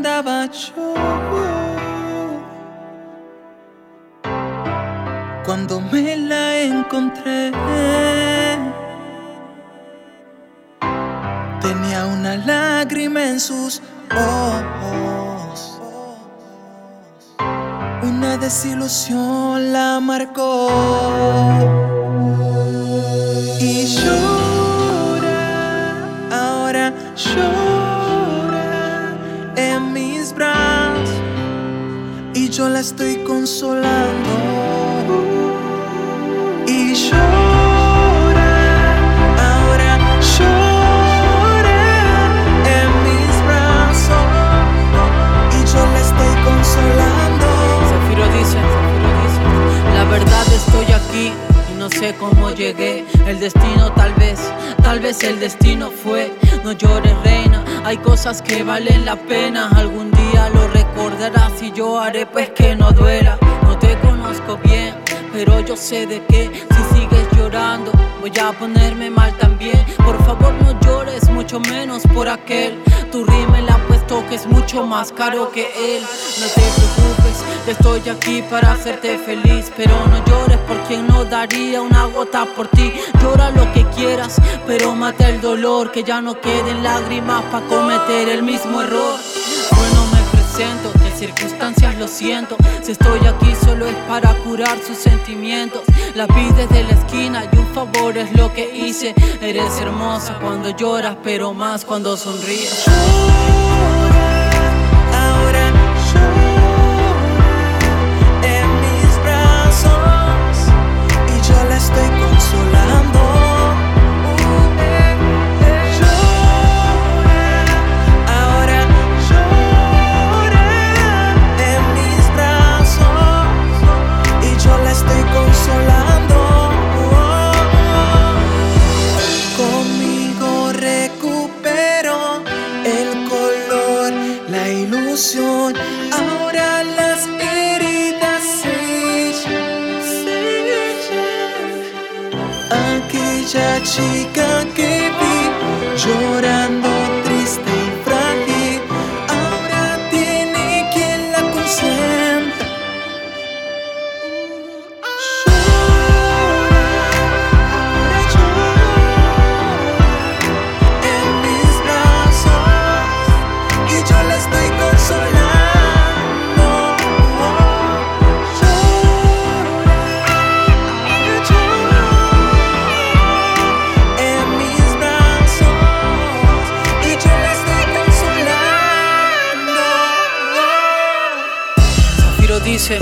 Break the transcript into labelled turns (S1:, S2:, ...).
S1: andaba yo. Cuando me la encontré, tenía una lágrima en sus ojos. Una desilusión la marcó. Y yo la estoy consolando.
S2: Cómo llegué. El destino tal vez, tal vez el destino fue. No llores reina, hay cosas que valen la pena. Algún día lo recordarás y yo haré pues que no duela. No te conozco bien, pero yo sé de qué. Si sigues llorando, voy a ponerme mal también. Por favor no llores, mucho menos por aquel. Tu rímel ha que es mucho más caro que él. No te preocupes, estoy aquí para hacerte feliz. Pero no llores por quien no daría una gota por ti. Llora lo que quieras, pero mata el dolor. Que ya no queden lágrimas para cometer el mismo error. Bueno, presento, de circunstancias lo siento. Si estoy aquí solo es para curar sus sentimientos. La vi desde la esquina y un favor es lo que hice. Eres hermosa cuando lloras, pero más cuando sonríes.
S1: Ahora las heridas sellan, sellan. Aquella chica que vi llorando
S2: dice,